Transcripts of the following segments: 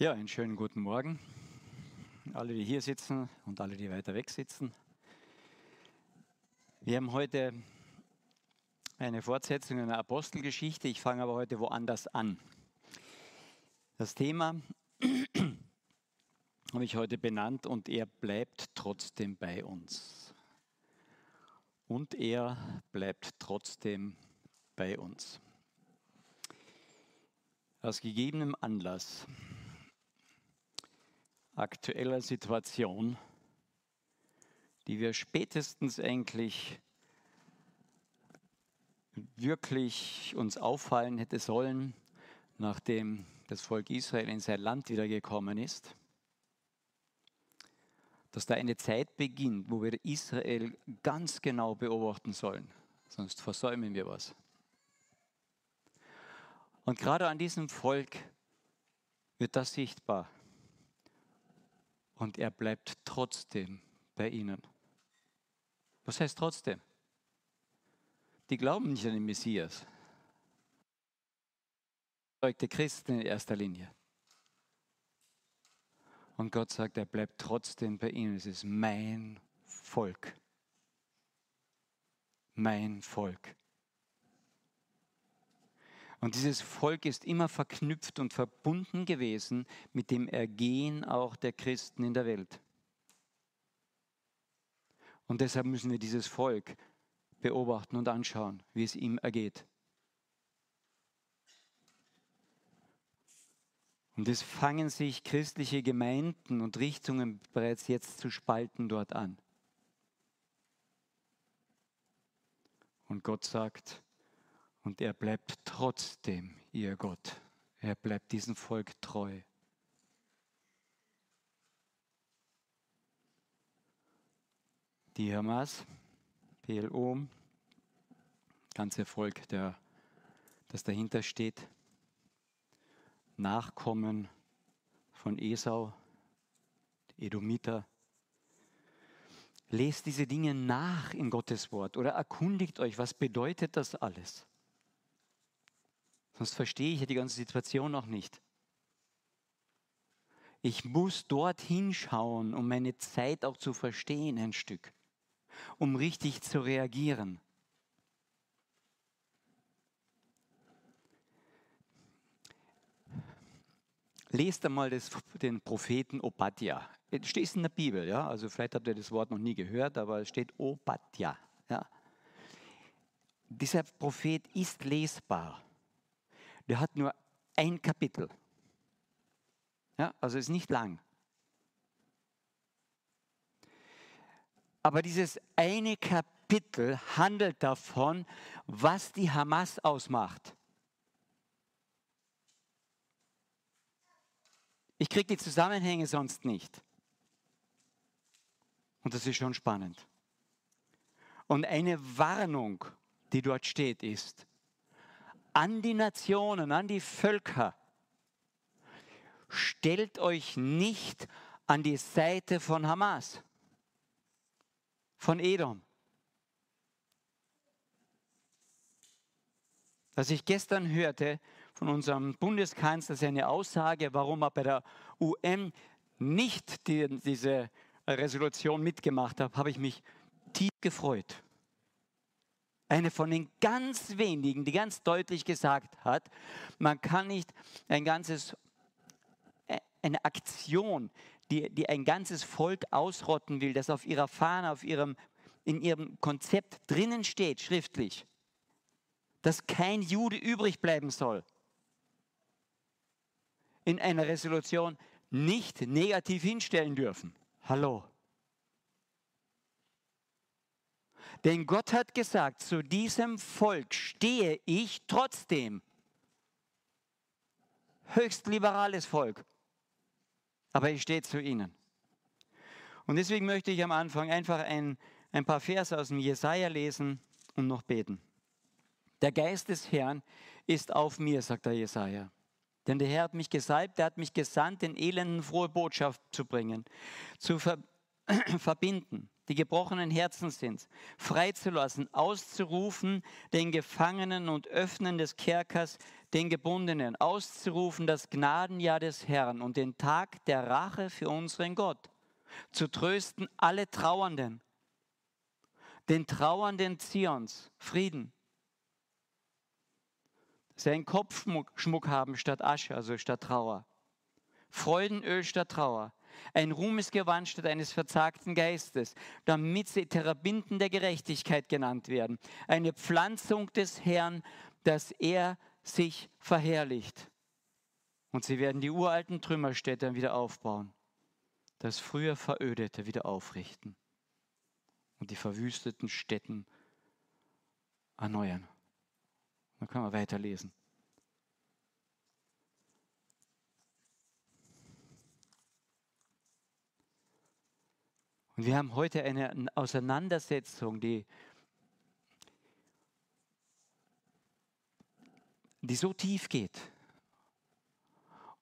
Ja, einen schönen guten Morgen. Alle, die hier sitzen und alle, die weiter weg sitzen. Wir haben heute eine Fortsetzung einer Apostelgeschichte. Ich fange aber heute woanders an. Das Thema habe ich heute benannt und er bleibt trotzdem bei uns. Und er bleibt trotzdem bei uns. Aus gegebenem Anlass aktueller Situation, die wir spätestens eigentlich wirklich uns auffallen hätte sollen, nachdem das Volk Israel in sein Land wiedergekommen ist, dass da eine Zeit beginnt, wo wir Israel ganz genau beobachten sollen, sonst versäumen wir was. Und gerade an diesem Volk wird das sichtbar und er bleibt trotzdem bei ihnen. Was heißt trotzdem? Die glauben nicht an den Messias. Zeugte Christen in erster Linie. Und Gott sagt, er bleibt trotzdem bei ihnen. Es ist mein Volk. Mein Volk. Und dieses Volk ist immer verknüpft und verbunden gewesen mit dem Ergehen auch der Christen in der Welt. Und deshalb müssen wir dieses Volk beobachten und anschauen, wie es ihm ergeht. Und es fangen sich christliche Gemeinden und Richtungen bereits jetzt zu spalten dort an. Und Gott sagt, und er bleibt trotzdem ihr Gott. Er bleibt diesem Volk treu. Die Hamas, PLO, ganze Volk, der, das dahinter steht, Nachkommen von Esau, Edomiter, lest diese Dinge nach in Gottes Wort oder erkundigt euch, was bedeutet das alles? Sonst verstehe ich ja die ganze Situation noch nicht. Ich muss dort hinschauen, um meine Zeit auch zu verstehen, ein Stück, um richtig zu reagieren. Lest einmal das, den Propheten Obadja. Es steht in der Bibel, ja. Also vielleicht habt ihr das Wort noch nie gehört, aber es steht Obadja. Ja. Dieser Prophet ist lesbar der hat nur ein Kapitel. Ja, also ist nicht lang. Aber dieses eine Kapitel handelt davon, was die Hamas ausmacht. Ich kriege die Zusammenhänge sonst nicht. Und das ist schon spannend. Und eine Warnung, die dort steht, ist, an die Nationen, an die Völker. Stellt euch nicht an die Seite von Hamas, von Edom. Was ich gestern hörte von unserem Bundeskanzler, seine Aussage, warum er bei der UN nicht die, diese Resolution mitgemacht hat, habe ich mich tief gefreut eine von den ganz wenigen, die ganz deutlich gesagt hat, man kann nicht ein ganzes, äh, eine Aktion, die, die ein ganzes Volk ausrotten will, das auf ihrer Fahne, auf ihrem, in ihrem Konzept drinnen steht, schriftlich, dass kein Jude übrig bleiben soll, in einer Resolution nicht negativ hinstellen dürfen. Hallo. Denn Gott hat gesagt, zu diesem Volk stehe ich trotzdem. Höchst liberales Volk. Aber ich stehe zu ihnen. Und deswegen möchte ich am Anfang einfach ein, ein paar Verse aus dem Jesaja lesen und noch beten. Der Geist des Herrn ist auf mir, sagt der Jesaja. Denn der Herr hat mich gesalbt, er hat mich gesandt, den Elenden frohe Botschaft zu bringen, zu ver verbinden, die gebrochenen Herzen sind, freizulassen, auszurufen den Gefangenen und Öffnen des Kerkers den Gebundenen, auszurufen das Gnadenjahr des Herrn und den Tag der Rache für unseren Gott, zu trösten alle Trauernden, den Trauernden Zions, Frieden. Seinen Kopfschmuck haben statt Asche, also statt Trauer. Freudenöl statt Trauer. Ein Ruhmesgewand statt eines verzagten Geistes, damit sie Therapinden der Gerechtigkeit genannt werden. Eine Pflanzung des Herrn, dass er sich verherrlicht. Und sie werden die uralten Trümmerstädte wieder aufbauen, das früher Verödete wieder aufrichten und die verwüsteten Städten erneuern. Dann können wir weiterlesen. Wir haben heute eine Auseinandersetzung, die, die so tief geht.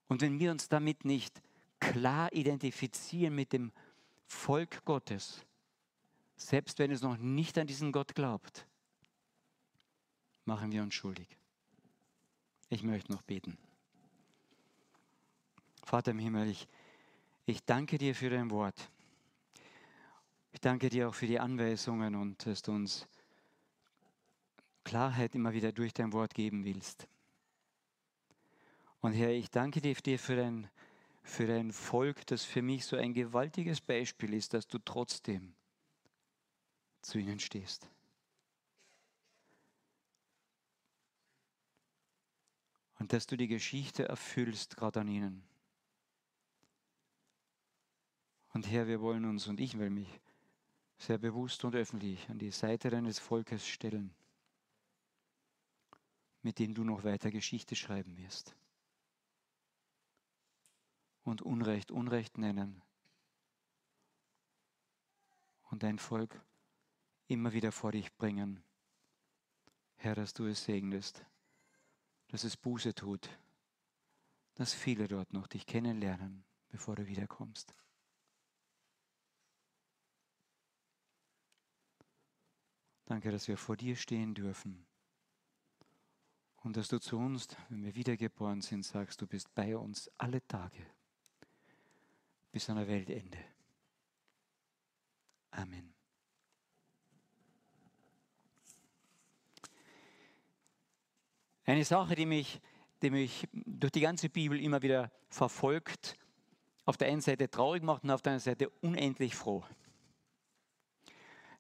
Und wenn wir uns damit nicht klar identifizieren mit dem Volk Gottes, selbst wenn es noch nicht an diesen Gott glaubt, machen wir uns schuldig. Ich möchte noch beten. Vater im Himmel, ich, ich danke dir für dein Wort. Ich danke dir auch für die Anweisungen und dass du uns Klarheit immer wieder durch dein Wort geben willst. Und Herr, ich danke dir für dein, für dein Volk, das für mich so ein gewaltiges Beispiel ist, dass du trotzdem zu ihnen stehst. Und dass du die Geschichte erfüllst, gerade an ihnen. Und Herr, wir wollen uns, und ich will mich sehr bewusst und öffentlich an die Seite deines Volkes stellen, mit dem du noch weiter Geschichte schreiben wirst. Und Unrecht Unrecht nennen. Und dein Volk immer wieder vor dich bringen. Herr, dass du es segnest, dass es Buße tut, dass viele dort noch dich kennenlernen, bevor du wiederkommst. Danke, dass wir vor dir stehen dürfen. Und dass du zu uns, wenn wir wiedergeboren sind, sagst, du bist bei uns alle Tage bis an der Weltende. Amen. Eine Sache, die mich, die mich durch die ganze Bibel immer wieder verfolgt, auf der einen Seite traurig macht und auf der anderen Seite unendlich froh.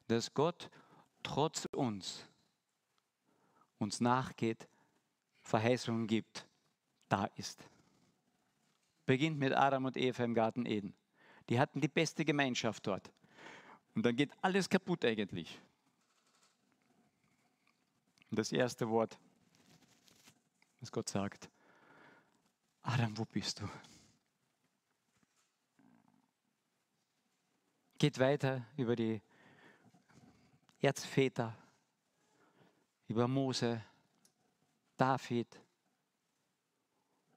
Dass Gott trotz uns uns nachgeht, Verheißungen gibt, da ist. Beginnt mit Adam und Eva im Garten Eden. Die hatten die beste Gemeinschaft dort. Und dann geht alles kaputt eigentlich. Und das erste Wort, was Gott sagt, Adam, wo bist du? Geht weiter über die Erzväter, über Mose, David.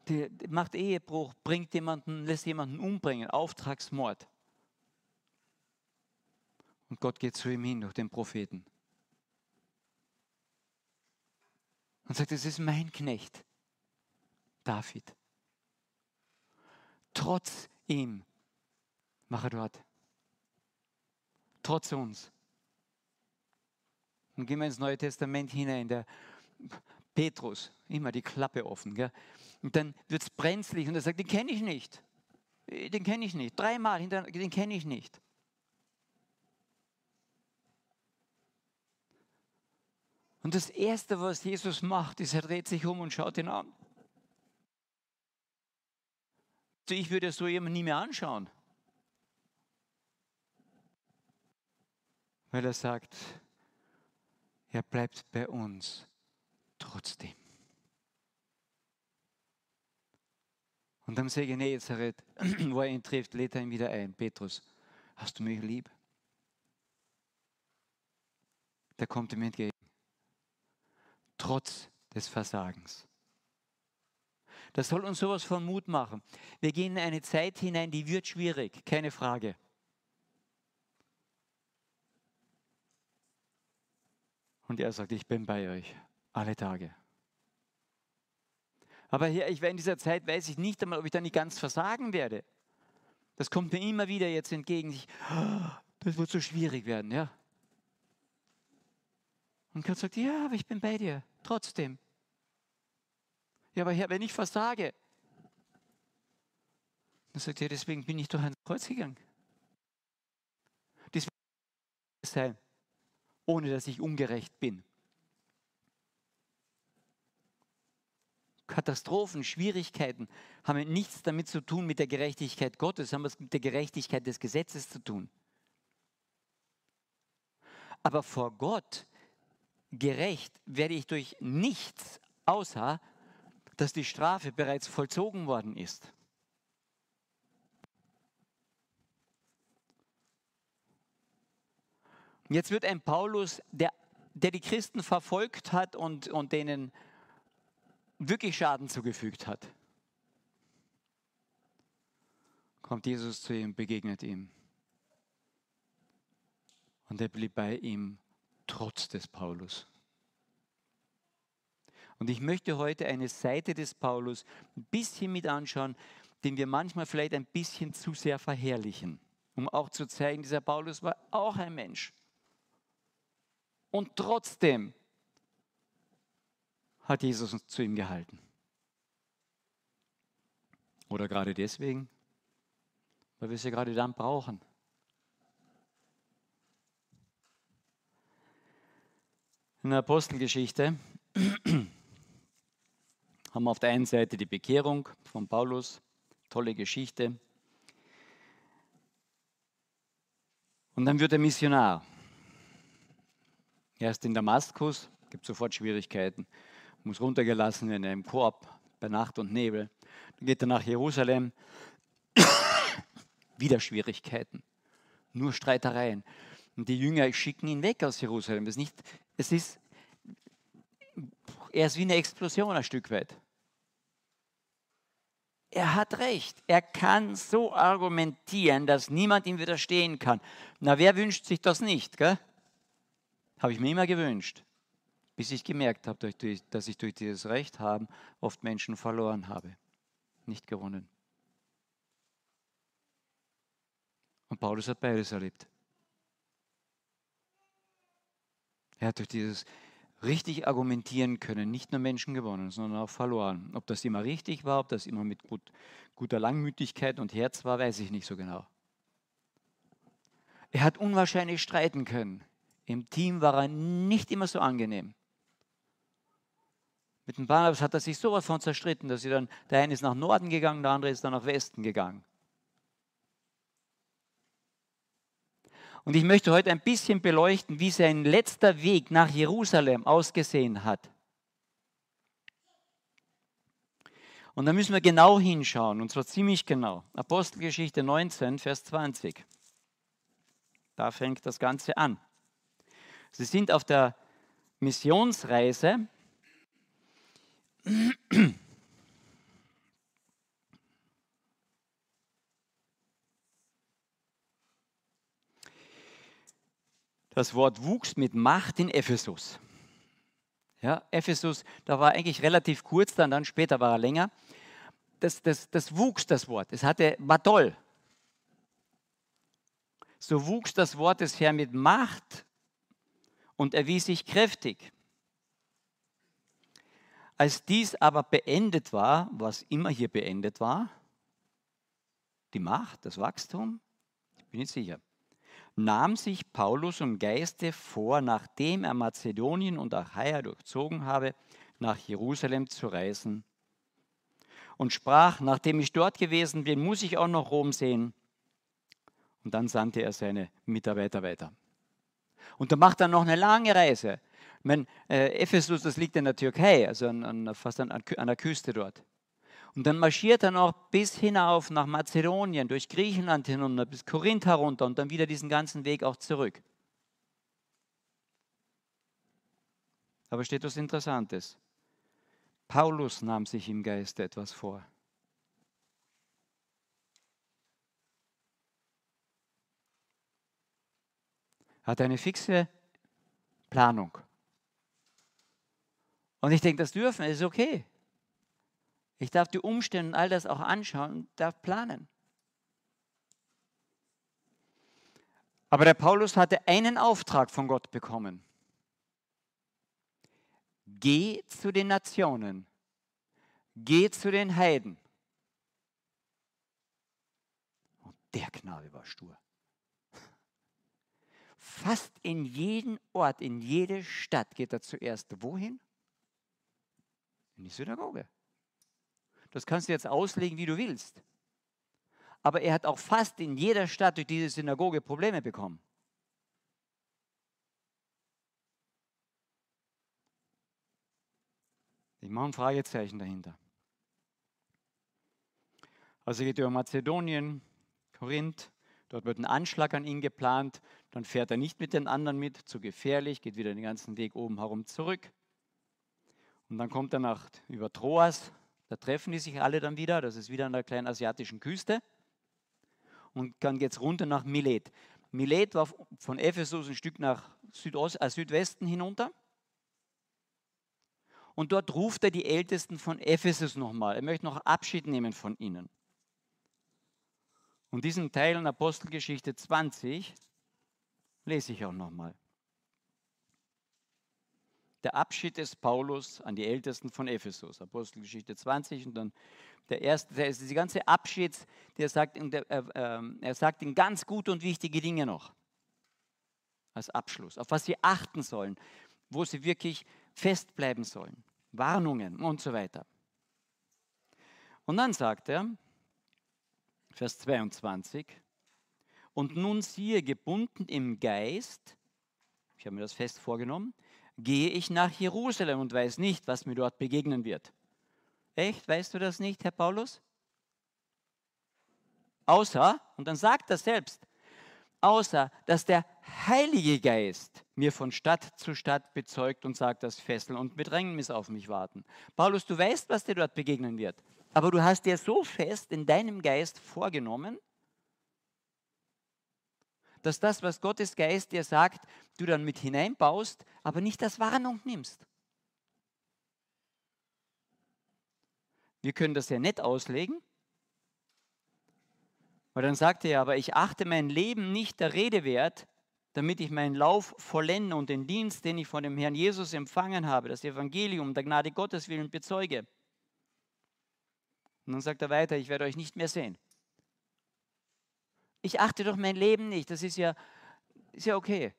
Die macht Ehebruch, bringt jemanden, lässt jemanden umbringen, Auftragsmord. Und Gott geht zu ihm hin durch den Propheten. Und sagt, es ist mein Knecht, David. Trotz ihm mache dort. Trotz uns. Und gehen wir ins Neue Testament hinein. Der Petrus, immer die Klappe offen. Gell? Und dann wird es brenzlig und er sagt, den kenne ich nicht. Den kenne ich nicht. Dreimal hintereinander, den kenne ich nicht. Und das Erste, was Jesus macht, ist, er dreht sich um und schaut ihn an. Ich würde so jemanden nie mehr anschauen. Weil er sagt, er bleibt bei uns trotzdem. Und am See Genezareth, wo er ihn trifft, lädt er ihn wieder ein. Petrus, hast du mich lieb? Der kommt ihm entgegen. Trotz des Versagens. Das soll uns sowas von Mut machen. Wir gehen in eine Zeit hinein, die wird schwierig, keine Frage. Und er sagt, ich bin bei euch alle Tage. Aber hier, ich in dieser Zeit weiß ich nicht einmal, ob ich da nicht ganz versagen werde. Das kommt mir immer wieder jetzt entgegen. Ich, das wird so schwierig werden, ja. Und Gott sagt, ja, aber ich bin bei dir, trotzdem. Ja, aber Herr, wenn ich versage, dann sagt er, deswegen bin ich durch ein Kreuz gegangen. Deswegen sein, ohne dass ich ungerecht bin. Katastrophen, Schwierigkeiten haben nichts damit zu tun mit der Gerechtigkeit Gottes, haben es mit der Gerechtigkeit des Gesetzes zu tun. Aber vor Gott gerecht werde ich durch nichts, außer dass die Strafe bereits vollzogen worden ist. Jetzt wird ein Paulus, der, der die Christen verfolgt hat und, und denen wirklich Schaden zugefügt hat, kommt Jesus zu ihm, begegnet ihm. Und er blieb bei ihm trotz des Paulus. Und ich möchte heute eine Seite des Paulus ein bisschen mit anschauen, den wir manchmal vielleicht ein bisschen zu sehr verherrlichen, um auch zu zeigen, dieser Paulus war auch ein Mensch. Und trotzdem hat Jesus zu ihm gehalten. Oder gerade deswegen, weil wir sie gerade dann brauchen. In der Apostelgeschichte haben wir auf der einen Seite die Bekehrung von Paulus, tolle Geschichte. Und dann wird er Missionar. Erst in Damaskus, gibt sofort Schwierigkeiten, muss runtergelassen in einem Korb bei Nacht und Nebel. Dann geht er nach Jerusalem, wieder Schwierigkeiten, nur Streitereien. Und die Jünger schicken ihn weg aus Jerusalem. Das ist nicht, es ist, er ist wie eine Explosion ein Stück weit. Er hat recht. Er kann so argumentieren, dass niemand ihm widerstehen kann. Na, wer wünscht sich das nicht? Gell? Habe ich mir immer gewünscht, bis ich gemerkt habe, dass ich durch dieses Recht haben oft Menschen verloren habe, nicht gewonnen. Und Paulus hat beides erlebt. Er hat durch dieses richtig argumentieren können, nicht nur Menschen gewonnen, sondern auch verloren. Ob das immer richtig war, ob das immer mit gut, guter Langmütigkeit und Herz war, weiß ich nicht so genau. Er hat unwahrscheinlich streiten können. Im Team war er nicht immer so angenehm. Mit dem Barnabas hat er sich sowas von zerstritten, dass sie dann, der eine ist nach Norden gegangen, der andere ist dann nach Westen gegangen. Und ich möchte heute ein bisschen beleuchten, wie sein letzter Weg nach Jerusalem ausgesehen hat. Und da müssen wir genau hinschauen, und zwar ziemlich genau. Apostelgeschichte 19, Vers 20. Da fängt das Ganze an. Sie sind auf der Missionsreise Das Wort wuchs mit Macht in Ephesus. Ja, Ephesus, da war eigentlich relativ kurz, dann, dann später war er länger. Das, das, das wuchs, das Wort. Es hatte, war toll. So wuchs das Wort des Herrn mit Macht und erwies sich kräftig. Als dies aber beendet war, was immer hier beendet war, die Macht, das Wachstum, ich bin nicht sicher, nahm sich Paulus und Geiste vor, nachdem er Mazedonien und Achaia durchzogen habe, nach Jerusalem zu reisen und sprach, nachdem ich dort gewesen bin, muss ich auch noch Rom sehen. Und dann sandte er seine Mitarbeiter weiter. Und da macht er noch eine lange Reise. Ich meine, äh, Ephesus, das liegt in der Türkei, also an, an, fast an, an der Küste dort. Und dann marschiert er noch bis hinauf nach Mazedonien, durch Griechenland hinunter, bis Korinth herunter und dann wieder diesen ganzen Weg auch zurück. Aber steht was Interessantes. Paulus nahm sich im Geiste etwas vor. Hat eine fixe Planung. Und ich denke, das dürfen, ist okay. Ich darf die Umstände und all das auch anschauen und darf planen. Aber der Paulus hatte einen Auftrag von Gott bekommen. Geh zu den Nationen. Geh zu den Heiden. Und der Knabe war stur. Fast in jeden Ort, in jede Stadt geht er zuerst. Wohin? In die Synagoge. Das kannst du jetzt auslegen, wie du willst. Aber er hat auch fast in jeder Stadt durch diese Synagoge Probleme bekommen. Ich mache ein Fragezeichen dahinter. Also geht er über Mazedonien, Korinth, dort wird ein Anschlag an ihn geplant, dann fährt er nicht mit den anderen mit, zu gefährlich, geht wieder den ganzen Weg oben herum zurück. Und dann kommt er nach über Troas, da treffen die sich alle dann wieder, das ist wieder an der kleinen asiatischen Küste. Und dann geht es runter nach Milet. Milet war von Ephesus ein Stück nach Südost, äh, Südwesten hinunter. Und dort ruft er die Ältesten von Ephesus nochmal. Er möchte noch Abschied nehmen von ihnen. Und diesen Teil in Apostelgeschichte 20 lese ich auch nochmal der Abschied des Paulus an die Ältesten von Ephesus, Apostelgeschichte 20 und dann der erste, der ist diese ganze Abschied, der sagt, äh, äh, er sagt ihnen ganz gute und wichtige Dinge noch als Abschluss, auf was sie achten sollen, wo sie wirklich festbleiben sollen, Warnungen und so weiter. Und dann sagt er, Vers 22, und nun siehe gebunden im Geist, ich habe mir das fest vorgenommen, gehe ich nach Jerusalem und weiß nicht, was mir dort begegnen wird. Echt? Weißt du das nicht, Herr Paulus? Außer, und dann sagt er selbst, außer dass der Heilige Geist mir von Stadt zu Stadt bezeugt und sagt, dass Fesseln und Bedrängnis auf mich warten. Paulus, du weißt, was dir dort begegnen wird, aber du hast dir so fest in deinem Geist vorgenommen, dass das, was Gottes Geist dir sagt, du dann mit hineinbaust, aber nicht als Warnung nimmst. Wir können das ja nett auslegen, weil dann sagt er, aber ich achte mein Leben nicht der Rede wert, damit ich meinen Lauf vollende und den Dienst, den ich von dem Herrn Jesus empfangen habe, das Evangelium der Gnade Gottes willen bezeuge. Und dann sagt er weiter, ich werde euch nicht mehr sehen. Ich achte doch mein Leben nicht. Das ist ja, ist ja okay.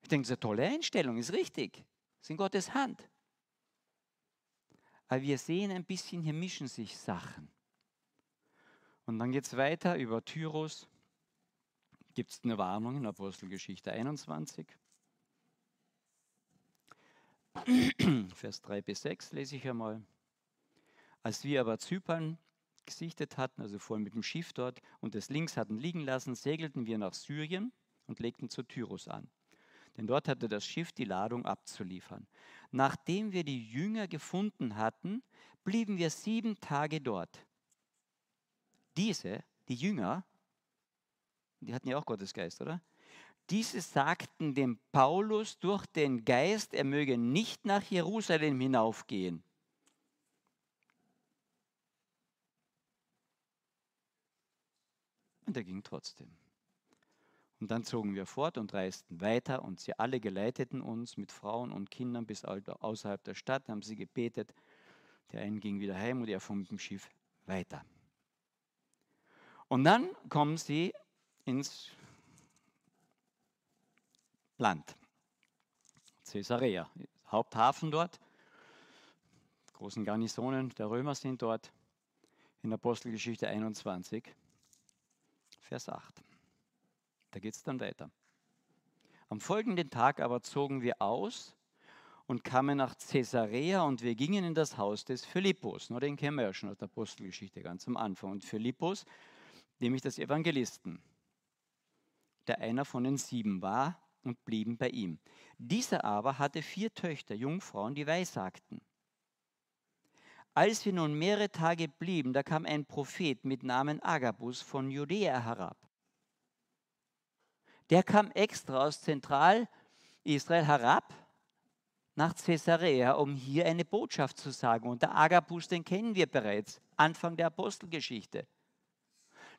Ich denke, das ist eine tolle Einstellung, ist richtig. Das ist in Gottes Hand. Aber wir sehen ein bisschen, hier mischen sich Sachen. Und dann geht es weiter über Tyrus. Gibt es eine Warnung in Apostelgeschichte 21. Vers 3 bis 6 lese ich einmal. Als wir aber Zypern gesichtet hatten, also vorhin mit dem Schiff dort, und es links hatten liegen lassen, segelten wir nach Syrien und legten zu Tyrus an. Denn dort hatte das Schiff die Ladung abzuliefern. Nachdem wir die Jünger gefunden hatten, blieben wir sieben Tage dort. Diese, die Jünger, die hatten ja auch Gottes Geist, oder? Diese sagten dem Paulus durch den Geist, er möge nicht nach Jerusalem hinaufgehen. Und er ging trotzdem. Und dann zogen wir fort und reisten weiter und sie alle geleiteten uns mit Frauen und Kindern bis außerhalb der Stadt, haben sie gebetet. Der eine ging wieder heim und er fuhr mit dem Schiff weiter. Und dann kommen sie ins Land. Caesarea, Haupthafen dort. Großen Garnisonen der Römer sind dort in Apostelgeschichte 21. Vers 8. Da geht es dann weiter. Am folgenden Tag aber zogen wir aus und kamen nach Caesarea und wir gingen in das Haus des Philippus. Den kennen wir ja schon aus der Apostelgeschichte ganz am Anfang. Und Philippus, nämlich des Evangelisten, der einer von den sieben war und blieben bei ihm. Dieser aber hatte vier Töchter, Jungfrauen, die weissagten. Als wir nun mehrere Tage blieben, da kam ein Prophet mit Namen Agabus von Judäa herab. Der kam extra aus Zentralisrael herab nach Caesarea, um hier eine Botschaft zu sagen. Und der Agabus, den kennen wir bereits, Anfang der Apostelgeschichte.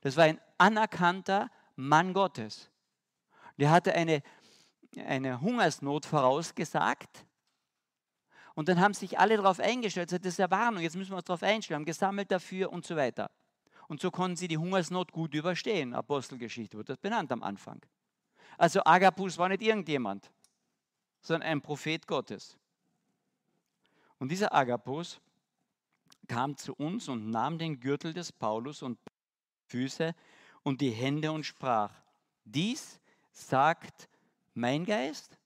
Das war ein anerkannter Mann Gottes. Der hatte eine, eine Hungersnot vorausgesagt. Und dann haben sich alle darauf eingestellt, das ist ja Warnung, jetzt müssen wir uns darauf einstellen, gesammelt dafür und so weiter. Und so konnten sie die Hungersnot gut überstehen. Apostelgeschichte wird das benannt am Anfang. Also Agabus war nicht irgendjemand, sondern ein Prophet Gottes. Und dieser Agabus kam zu uns und nahm den Gürtel des Paulus und Füße und die Hände und sprach, dies sagt mein Geist?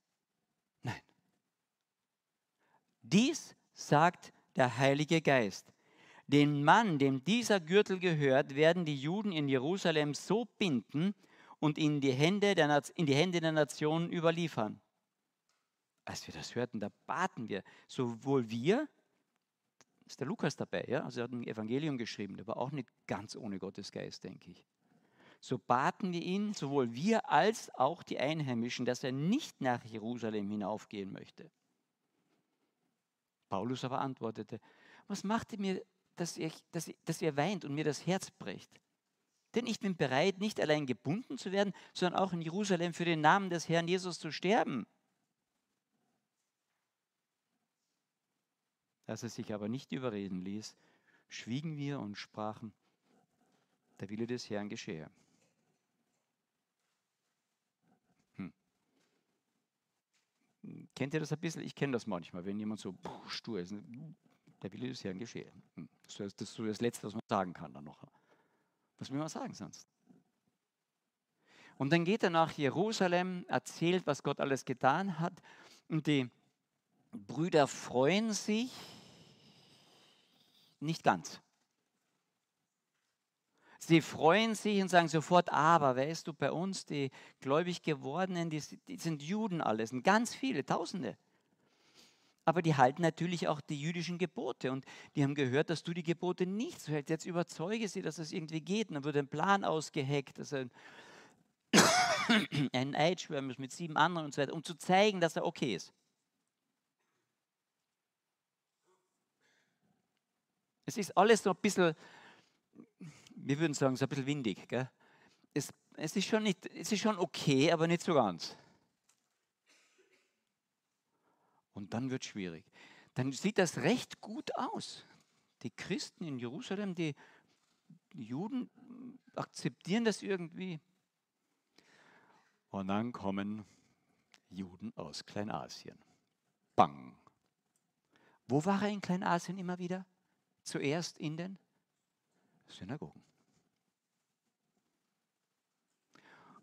Dies sagt der Heilige Geist. Den Mann, dem dieser Gürtel gehört, werden die Juden in Jerusalem so binden und in die Hände der, in die Hände der Nationen überliefern. Als wir das hörten, da baten wir, sowohl wir, ist der Lukas dabei, ja? also er hat ein Evangelium geschrieben, war auch nicht ganz ohne Gottes Geist, denke ich. So baten wir ihn, sowohl wir als auch die Einheimischen, dass er nicht nach Jerusalem hinaufgehen möchte. Paulus aber antwortete, was macht ihr mir, dass ihr, dass, dass ihr weint und mir das Herz bricht? Denn ich bin bereit, nicht allein gebunden zu werden, sondern auch in Jerusalem für den Namen des Herrn Jesus zu sterben. Als er sich aber nicht überreden ließ, schwiegen wir und sprachen, der Wille des Herrn geschehe. Kennt ihr das ein bisschen? Ich kenne das manchmal, wenn jemand so puh, stur ist. Der Wille des Herrn geschehe. Hm. Das ist so das Letzte, was man sagen kann dann noch. Was will man sagen sonst? Und dann geht er nach Jerusalem, erzählt, was Gott alles getan hat. Und die Brüder freuen sich nicht ganz. Sie freuen sich und sagen sofort, aber weißt du, bei uns, die gläubig gewordenen, die, die sind Juden alles, und ganz viele, Tausende. Aber die halten natürlich auch die jüdischen Gebote und die haben gehört, dass du die Gebote nicht so hältst. Jetzt überzeuge sie, dass es irgendwie geht. Und dann wird ein Plan ausgeheckt, dass er einen Eid schwören muss mit sieben anderen und so weiter, um zu zeigen, dass er okay ist. Es ist alles so ein bisschen, wir würden sagen, so ein bisschen windig. Gell? Es, es, ist schon nicht, es ist schon okay, aber nicht so ganz. Und dann wird es schwierig. Dann sieht das recht gut aus. Die Christen in Jerusalem, die Juden akzeptieren das irgendwie. Und dann kommen Juden aus Kleinasien. Bang. Wo war er in Kleinasien immer wieder? zuerst in den Synagogen.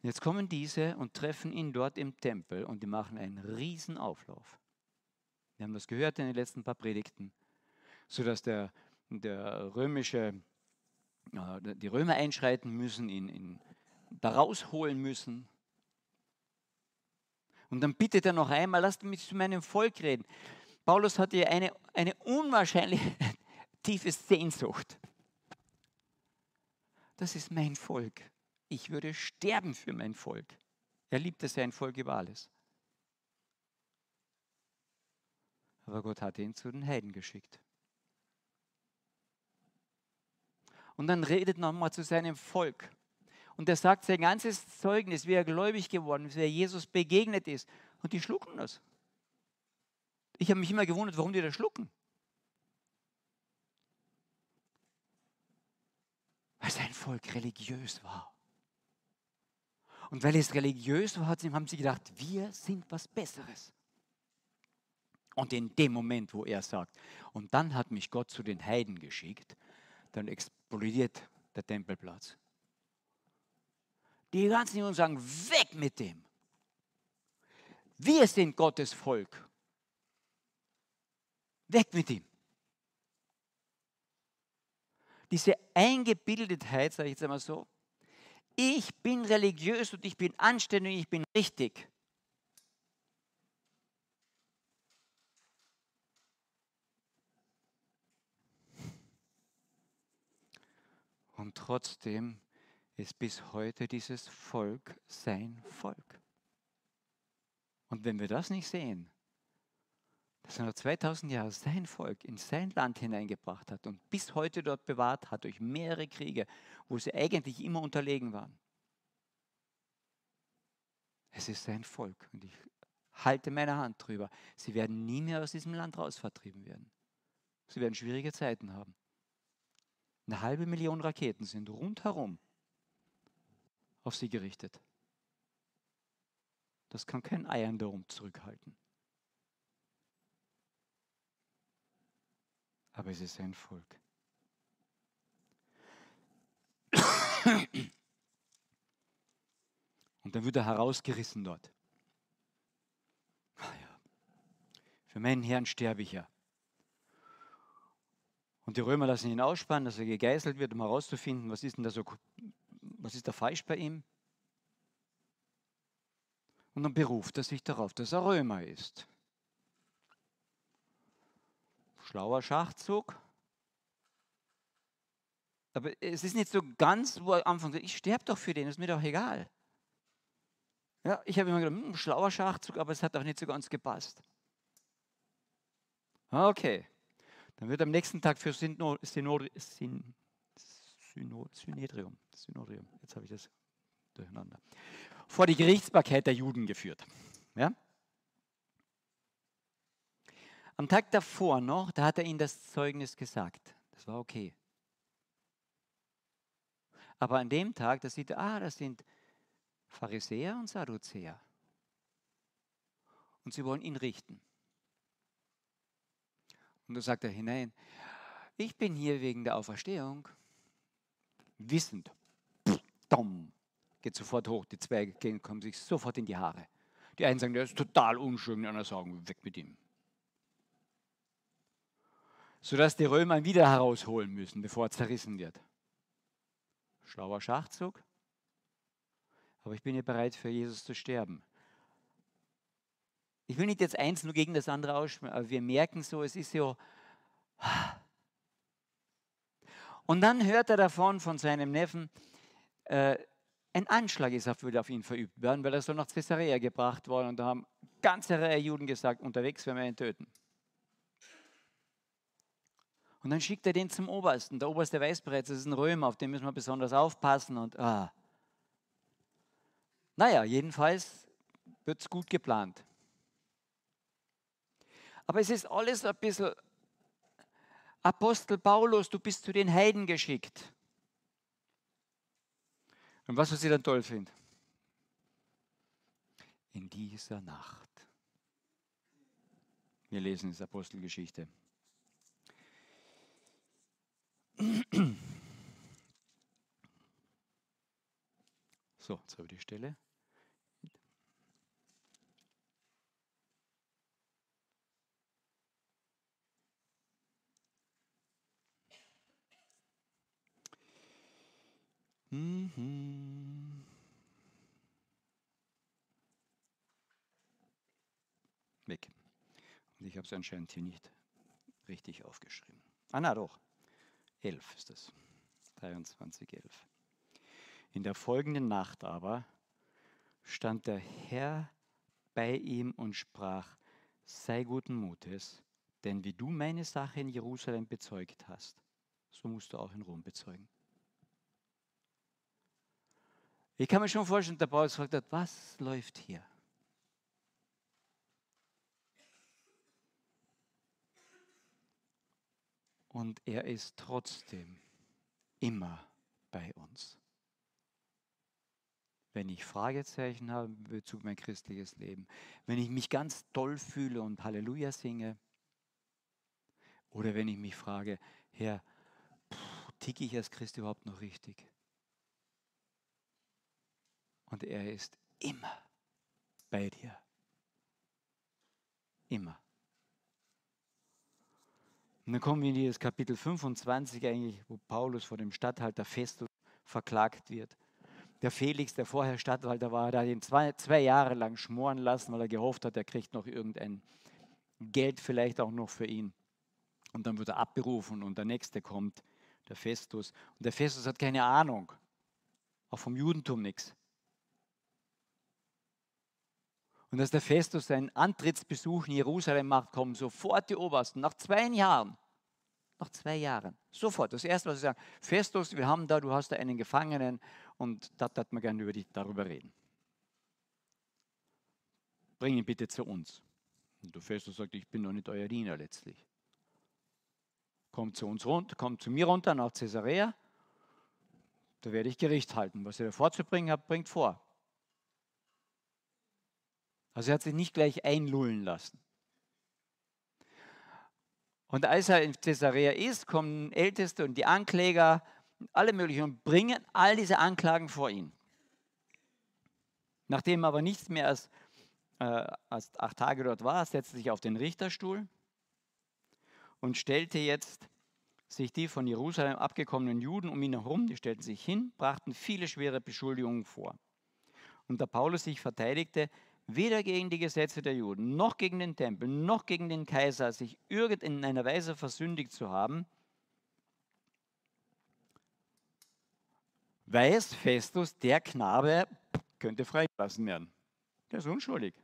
Jetzt kommen diese und treffen ihn dort im Tempel und die machen einen riesen Auflauf. Wir haben das gehört in den letzten paar Predigten, sodass der, der römische, äh, die Römer einschreiten müssen, ihn, ihn da rausholen müssen. Und dann bittet er noch einmal, lasst mich zu meinem Volk reden. Paulus hatte eine, eine unwahrscheinliche tiefe Sehnsucht. Das ist mein Volk. Ich würde sterben für mein Volk. Er liebte sein Volk über alles. Aber Gott hatte ihn zu den Heiden geschickt. Und dann redet nochmal zu seinem Volk. Und er sagt sein ganzes Zeugnis, wie er gläubig geworden ist, wie er Jesus begegnet ist. Und die schlucken das. Ich habe mich immer gewundert, warum die das schlucken. weil sein Volk religiös war. Und weil es religiös war, haben sie gedacht, wir sind was Besseres. Und in dem Moment, wo er sagt, und dann hat mich Gott zu den Heiden geschickt, dann explodiert der Tempelplatz. Die ganzen Juden sagen, weg mit dem. Wir sind Gottes Volk. Weg mit ihm diese Eingebildetheit, sage ich jetzt einmal so, ich bin religiös und ich bin anständig, ich bin richtig. Und trotzdem ist bis heute dieses Volk sein Volk. Und wenn wir das nicht sehen, dass er nach 2000 Jahren sein Volk in sein Land hineingebracht hat und bis heute dort bewahrt hat durch mehrere Kriege, wo sie eigentlich immer unterlegen waren. Es ist sein Volk und ich halte meine Hand drüber. Sie werden nie mehr aus diesem Land rausvertrieben werden. Sie werden schwierige Zeiten haben. Eine halbe Million Raketen sind rundherum auf sie gerichtet. Das kann kein Eiern darum zurückhalten. Aber es ist sein Volk. Und dann wird er herausgerissen dort. Ach ja, für meinen Herrn sterbe ich ja. Und die Römer lassen ihn ausspannen, dass er gegeißelt wird, um herauszufinden, was ist denn da so, was ist da falsch bei ihm. Und dann beruft er sich darauf, dass er Römer ist. Schlauer Schachzug. Aber es ist nicht so ganz, wo er anfängt, ich sterbe doch für den, ist mir doch egal. Ja, ich habe immer gedacht, hm, schlauer Schachzug, aber es hat auch nicht so ganz gepasst. Okay, dann wird am nächsten Tag für Synod, Synodrium, jetzt habe ich das durcheinander, vor die Gerichtsbarkeit der Juden geführt. Ja? Am Tag davor noch, da hat er ihnen das Zeugnis gesagt. Das war okay. Aber an dem Tag, da sieht er, ah, das sind Pharisäer und Sadduzäer. Und sie wollen ihn richten. Und da sagt er hinein, ich bin hier wegen der Auferstehung. Wissend, dumm, geht sofort hoch, die zwei gehen, kommen sich sofort in die Haare. Die einen sagen, der ist total unschön, die anderen sagen, weg mit ihm. Sodass die Römer ihn wieder herausholen müssen, bevor er zerrissen wird. Schlauer Schachzug, aber ich bin ja bereit, für Jesus zu sterben. Ich will nicht jetzt eins nur gegen das andere aussprechen, aber wir merken so, es ist ja. Und dann hört er davon von seinem Neffen, äh, ein Anschlag ist auf, auf ihn verübt werden, weil er so nach Caesarea gebracht worden und da haben ganze Reihe Juden gesagt, unterwegs werden wir ihn töten. Und dann schickt er den zum Obersten. Der Oberste weiß bereits, das ist ein Römer, auf den müssen wir besonders aufpassen. Und ah. Naja, jedenfalls wird es gut geplant. Aber es ist alles ein bisschen, Apostel Paulus, du bist zu den Heiden geschickt. Und was, was ich dann toll finde? In dieser Nacht. Wir lesen es Apostelgeschichte. So, jetzt habe ich die Stelle. Mhm. Weg. Und ich habe es anscheinend hier nicht richtig aufgeschrieben. Ah, na doch. 11 ist es. 23, 11. In der folgenden Nacht aber stand der Herr bei ihm und sprach, sei guten Mutes, denn wie du meine Sache in Jerusalem bezeugt hast, so musst du auch in Rom bezeugen. Ich kann mir schon vorstellen, der Paulus fragt was läuft hier? Und er ist trotzdem immer bei uns. Wenn ich Fragezeichen habe in Bezug auf mein christliches Leben, wenn ich mich ganz toll fühle und Halleluja singe, oder wenn ich mich frage, Herr, ticke ich als Christ überhaupt noch richtig? Und er ist immer bei dir. Immer. Und dann kommen wir in dieses Kapitel 25 eigentlich, wo Paulus vor dem Statthalter Festus verklagt wird. Der Felix, der vorher Statthalter war, der hat ihn zwei, zwei Jahre lang schmoren lassen, weil er gehofft hat, er kriegt noch irgendein Geld vielleicht auch noch für ihn. Und dann wird er abberufen und der nächste kommt, der Festus. Und der Festus hat keine Ahnung, auch vom Judentum nichts. Und als der Festus seinen Antrittsbesuch in Jerusalem macht, kommen sofort die Obersten, nach zwei Jahren, nach zwei Jahren, sofort. Das Erste, was sie sagen, Festus, wir haben da, du hast da einen Gefangenen und da hat man gerne über die, darüber reden. Bring ihn bitte zu uns. Und der Festus sagt, ich bin doch nicht euer Diener letztlich. Kommt zu uns runter, kommt zu mir runter nach Caesarea. Da werde ich Gericht halten. Was ihr da vorzubringen habt, bringt vor. Also er hat sich nicht gleich einlullen lassen. Und als er in Caesarea ist, kommen Älteste und die Ankläger, alle möglichen, und bringen all diese Anklagen vor ihn. Nachdem aber nichts mehr als, äh, als acht Tage dort war, setzte sich auf den Richterstuhl und stellte jetzt sich die von Jerusalem abgekommenen Juden um ihn herum, die stellten sich hin, brachten viele schwere Beschuldigungen vor. Und da Paulus sich verteidigte, weder gegen die Gesetze der Juden, noch gegen den Tempel, noch gegen den Kaiser, sich irgendeiner Weise versündigt zu haben, weiß Festus, der Knabe könnte freigelassen werden. Der ist unschuldig.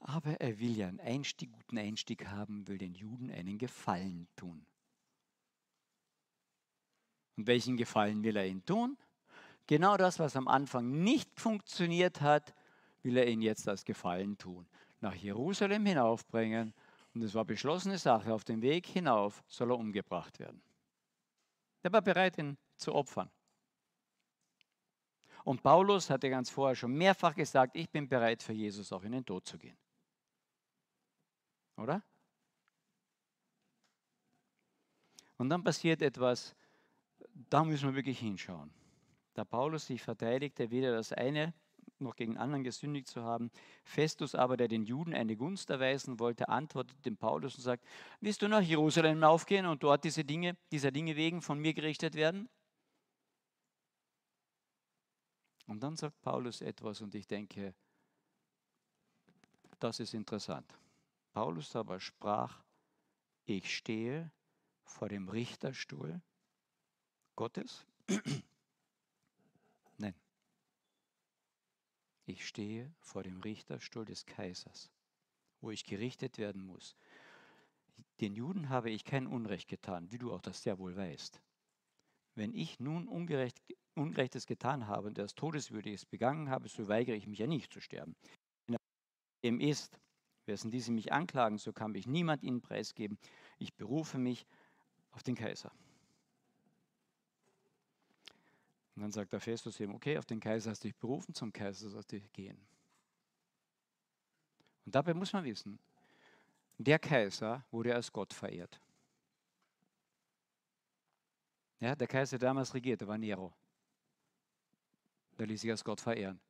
Aber er will ja einen Einstieg, guten Einstieg haben, will den Juden einen Gefallen tun. Und welchen Gefallen will er ihnen tun? Genau das, was am Anfang nicht funktioniert hat, will er ihnen jetzt als Gefallen tun. Nach Jerusalem hinaufbringen. Und es war beschlossene Sache. Auf dem Weg hinauf soll er umgebracht werden. Er war bereit, ihn zu opfern. Und Paulus hatte ganz vorher schon mehrfach gesagt, ich bin bereit für Jesus auch in den Tod zu gehen. Oder? Und dann passiert etwas, da müssen wir wirklich hinschauen. Da Paulus sich verteidigte, weder das eine noch gegen anderen gesündigt zu haben. Festus aber, der den Juden eine Gunst erweisen wollte, antwortet dem Paulus und sagt, willst du nach Jerusalem aufgehen und dort diese Dinge, dieser Dinge wegen von mir gerichtet werden? Und dann sagt Paulus etwas und ich denke, das ist interessant. Paulus aber sprach, ich stehe vor dem Richterstuhl Gottes. Ich stehe vor dem Richterstuhl des Kaisers, wo ich gerichtet werden muss. Den Juden habe ich kein Unrecht getan, wie du auch das sehr wohl weißt. Wenn ich nun Ungerecht, Ungerechtes getan habe und das Todeswürdiges begangen habe, so weigere ich mich ja nicht zu sterben. Wenn dem ist, Wären diese mich anklagen, so kann mich niemand ihnen preisgeben. Ich berufe mich auf den Kaiser. Und dann sagt der Festus ihm, okay, auf den Kaiser hast du dich berufen, zum Kaiser sollst du gehen. Und dabei muss man wissen, der Kaiser wurde als Gott verehrt. Ja, der Kaiser, der damals regierte, war Nero. Der ließ sich als Gott verehren.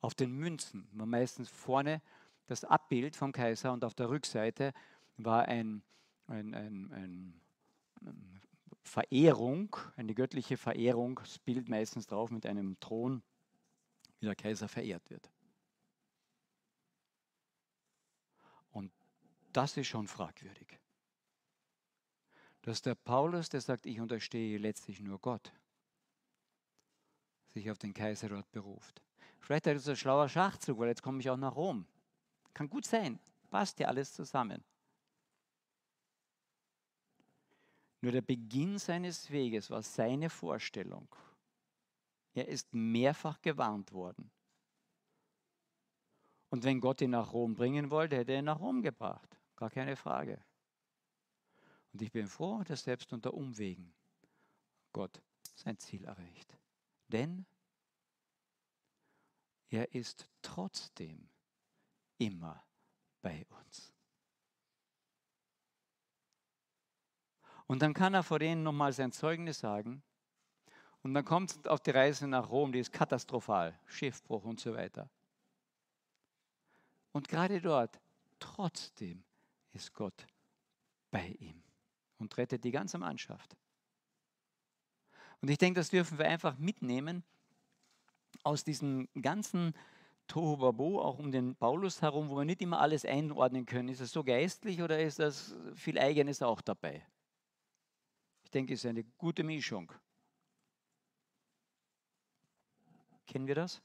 Auf den Münzen war meistens vorne das Abbild vom Kaiser und auf der Rückseite war ein, ein, ein, ein Verehrung, eine göttliche Verehrung, das Bild meistens drauf mit einem Thron, wie der Kaiser verehrt wird. Und das ist schon fragwürdig. Dass der Paulus, der sagt, ich unterstehe letztlich nur Gott, sich auf den Kaiser dort beruft. Vielleicht hat er ein schlauer Schachzug, weil jetzt komme ich auch nach Rom. Kann gut sein, passt ja alles zusammen. Nur der Beginn seines Weges war seine Vorstellung. Er ist mehrfach gewarnt worden. Und wenn Gott ihn nach Rom bringen wollte, hätte er ihn nach Rom gebracht. Gar keine Frage. Und ich bin froh, dass selbst unter Umwegen Gott sein Ziel erreicht. Denn er ist trotzdem immer bei uns. Und dann kann er vor denen nochmal sein Zeugnis sagen. Und dann kommt es auf die Reise nach Rom, die ist katastrophal, Schiffbruch und so weiter. Und gerade dort, trotzdem ist Gott bei ihm und rettet die ganze Mannschaft. Und ich denke, das dürfen wir einfach mitnehmen aus diesem ganzen Tohuwabo auch um den Paulus herum, wo wir nicht immer alles einordnen können. Ist es so geistlich oder ist das viel Eigenes auch dabei? Ich denke, es ist eine gute Mischung. Kennen wir das?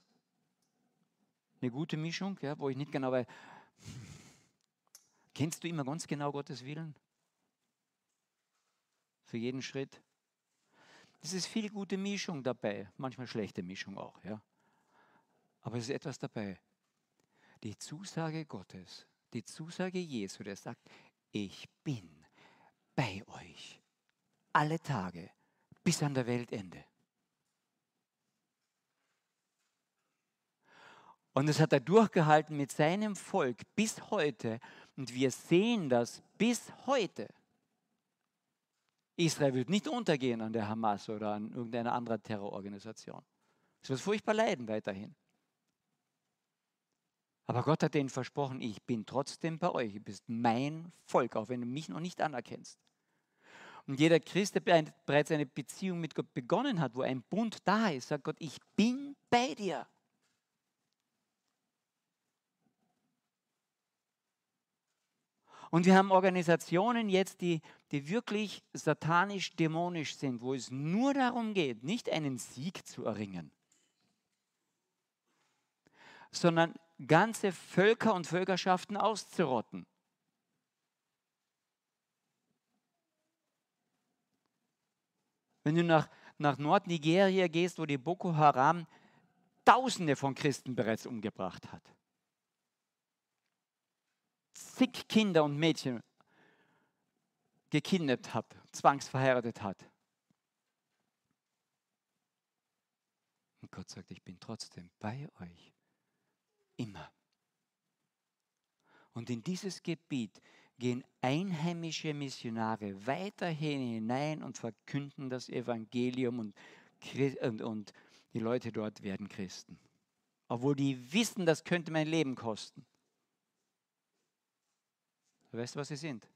eine gute Mischung, ja, wo ich nicht genau weiß, kennst du immer ganz genau Gottes Willen? Für jeden Schritt? Es ist viel gute Mischung dabei, manchmal schlechte Mischung auch, ja. Aber es ist etwas dabei. Die Zusage Gottes, die Zusage Jesu, der sagt, ich bin bei euch alle Tage bis an der Weltende. Und das hat er durchgehalten mit seinem Volk bis heute. Und wir sehen das bis heute. Israel wird nicht untergehen an der Hamas oder an irgendeiner anderen Terrororganisation. Es wird furchtbar leiden weiterhin. Aber Gott hat denen versprochen, ich bin trotzdem bei euch. Du bist mein Volk, auch wenn du mich noch nicht anerkennst. Und jeder Christ, der bereits eine Beziehung mit Gott begonnen hat, wo ein Bund da ist, sagt Gott, ich bin bei dir. Und wir haben Organisationen jetzt, die, die wirklich satanisch-dämonisch sind, wo es nur darum geht, nicht einen Sieg zu erringen, sondern ganze Völker und Völkerschaften auszurotten. Wenn du nach, nach Nordnigeria gehst, wo die Boko Haram Tausende von Christen bereits umgebracht hat zig Kinder und Mädchen gekidnappt hat, zwangsverheiratet hat. Und Gott sagt, ich bin trotzdem bei euch. Immer. Und in dieses Gebiet gehen einheimische Missionare weiterhin hinein und verkünden das Evangelium und, und, und die Leute dort werden Christen. Obwohl die wissen, das könnte mein Leben kosten. Weißt du, was sie sind?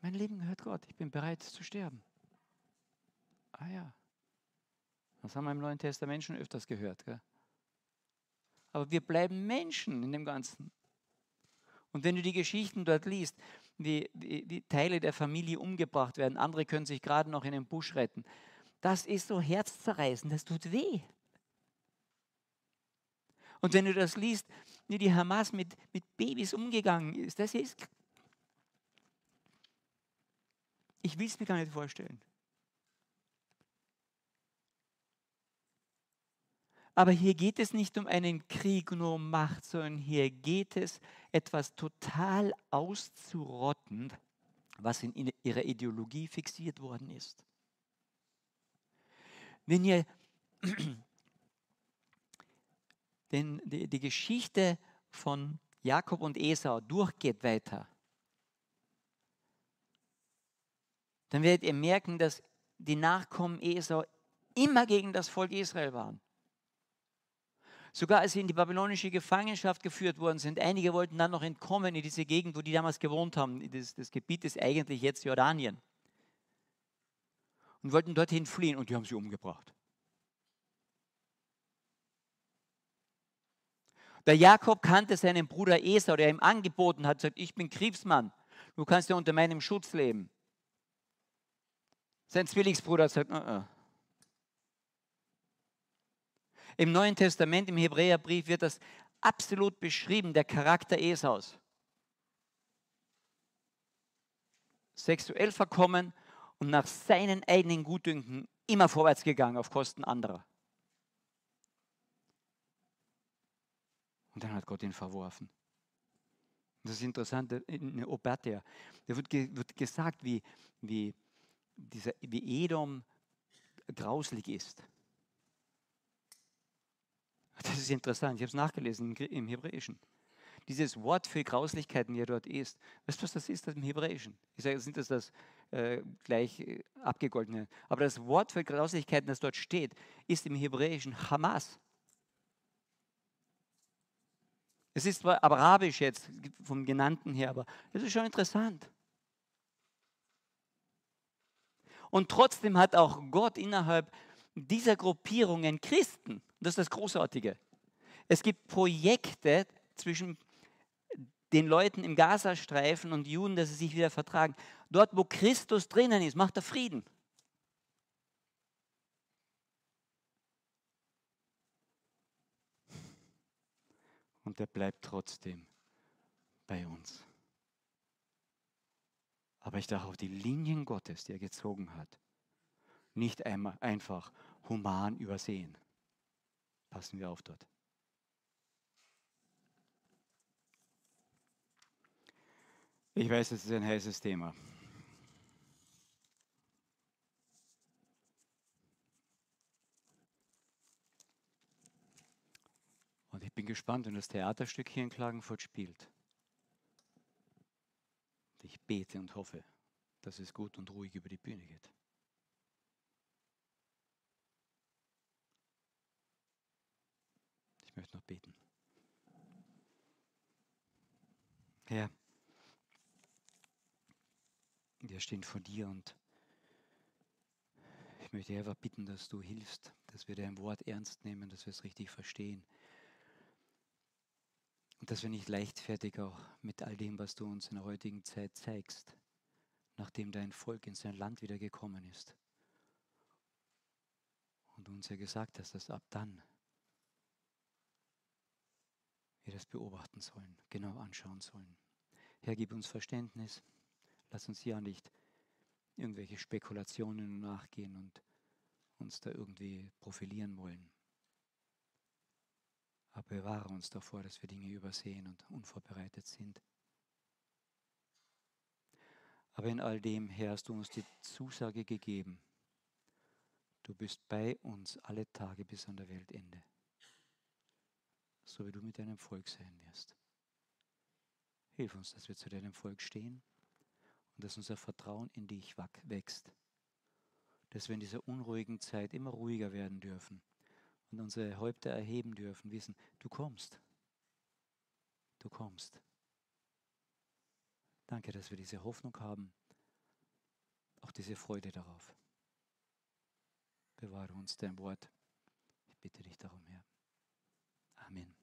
Mein Leben gehört Gott. Ich bin bereit zu sterben. Ah ja. Das haben wir im Neuen Testament schon öfters gehört. Gell? Aber wir bleiben Menschen in dem Ganzen. Und wenn du die Geschichten dort liest, wie, wie, wie Teile der Familie umgebracht werden, andere können sich gerade noch in den Busch retten, das ist so herzzerreißend, das tut weh. Und wenn du das liest, wie die Hamas mit, mit Babys umgegangen ist, das ist. Ich will es mir gar nicht vorstellen. Aber hier geht es nicht um einen Krieg nur um Macht, sondern hier geht es, etwas total auszurotten, was in ihrer Ideologie fixiert worden ist. Wenn ihr die, die Geschichte von Jakob und Esau durchgeht weiter, dann werdet ihr merken, dass die Nachkommen Esau immer gegen das Volk Israel waren. Sogar als sie in die babylonische Gefangenschaft geführt worden sind, einige wollten dann noch entkommen in diese Gegend, wo die damals gewohnt haben. Das, das Gebiet ist eigentlich jetzt Jordanien. Und wollten dorthin fliehen und die haben sie umgebracht. Der Jakob kannte seinen Bruder Esau, der ihm angeboten hat, sagt, ich bin Kriegsmann, du kannst ja unter meinem Schutz leben. Sein Zwillingsbruder sagt, uh -uh. Im Neuen Testament, im Hebräerbrief wird das absolut beschrieben, der Charakter Esaus. Sexuell verkommen und nach seinen eigenen Gutdünken immer vorwärts gegangen auf Kosten anderer. Und dann hat Gott ihn verworfen. Das ist interessant, in Obadja, da wird, wird gesagt, wie, wie, dieser, wie Edom grauslig ist. Das ist interessant, ich habe es nachgelesen im Hebräischen. Dieses Wort für Grauslichkeiten, wie er dort ist, weißt du, was das ist das im Hebräischen? Ich sage jetzt nicht, dass das äh, gleich äh, abgegoltene, aber das Wort für Grauslichkeiten, das dort steht, ist im Hebräischen Hamas. Es ist zwar arabisch jetzt vom Genannten her, aber es ist schon interessant. Und trotzdem hat auch Gott innerhalb dieser Gruppierungen Christen. Das ist das Großartige. Es gibt Projekte zwischen den Leuten im Gazastreifen und Juden, dass sie sich wieder vertragen. Dort, wo Christus drinnen ist, macht er Frieden. Und er bleibt trotzdem bei uns. Aber ich darf auch die Linien Gottes, die er gezogen hat, nicht einmal einfach human übersehen. Passen wir auf dort. Ich weiß, es ist ein heißes Thema. Und ich bin gespannt, wenn das Theaterstück hier in Klagenfurt spielt. Ich bete und hoffe, dass es gut und ruhig über die Bühne geht. Ich möchte noch beten. Herr, wir stehen vor dir und ich möchte einfach bitten, dass du hilfst, dass wir dein Wort ernst nehmen, dass wir es richtig verstehen. Und dass wir nicht leichtfertig auch mit all dem, was du uns in der heutigen Zeit zeigst, nachdem dein Volk in sein Land wieder gekommen ist. Und du uns ja gesagt hast, dass ab dann wir das beobachten sollen, genau anschauen sollen. Herr, gib uns Verständnis. Lass uns ja nicht irgendwelche Spekulationen nachgehen und uns da irgendwie profilieren wollen. Aber bewahre uns davor, dass wir Dinge übersehen und unvorbereitet sind. Aber in all dem, Herr, hast du uns die Zusage gegeben, du bist bei uns alle Tage bis an der Weltende, so wie du mit deinem Volk sein wirst. Hilf uns, dass wir zu deinem Volk stehen und dass unser Vertrauen in dich wächst, dass wir in dieser unruhigen Zeit immer ruhiger werden dürfen und unsere Häupter erheben dürfen, wissen, du kommst. Du kommst. Danke, dass wir diese Hoffnung haben, auch diese Freude darauf. Bewahre uns dein Wort. Ich bitte dich darum, Herr. Amen.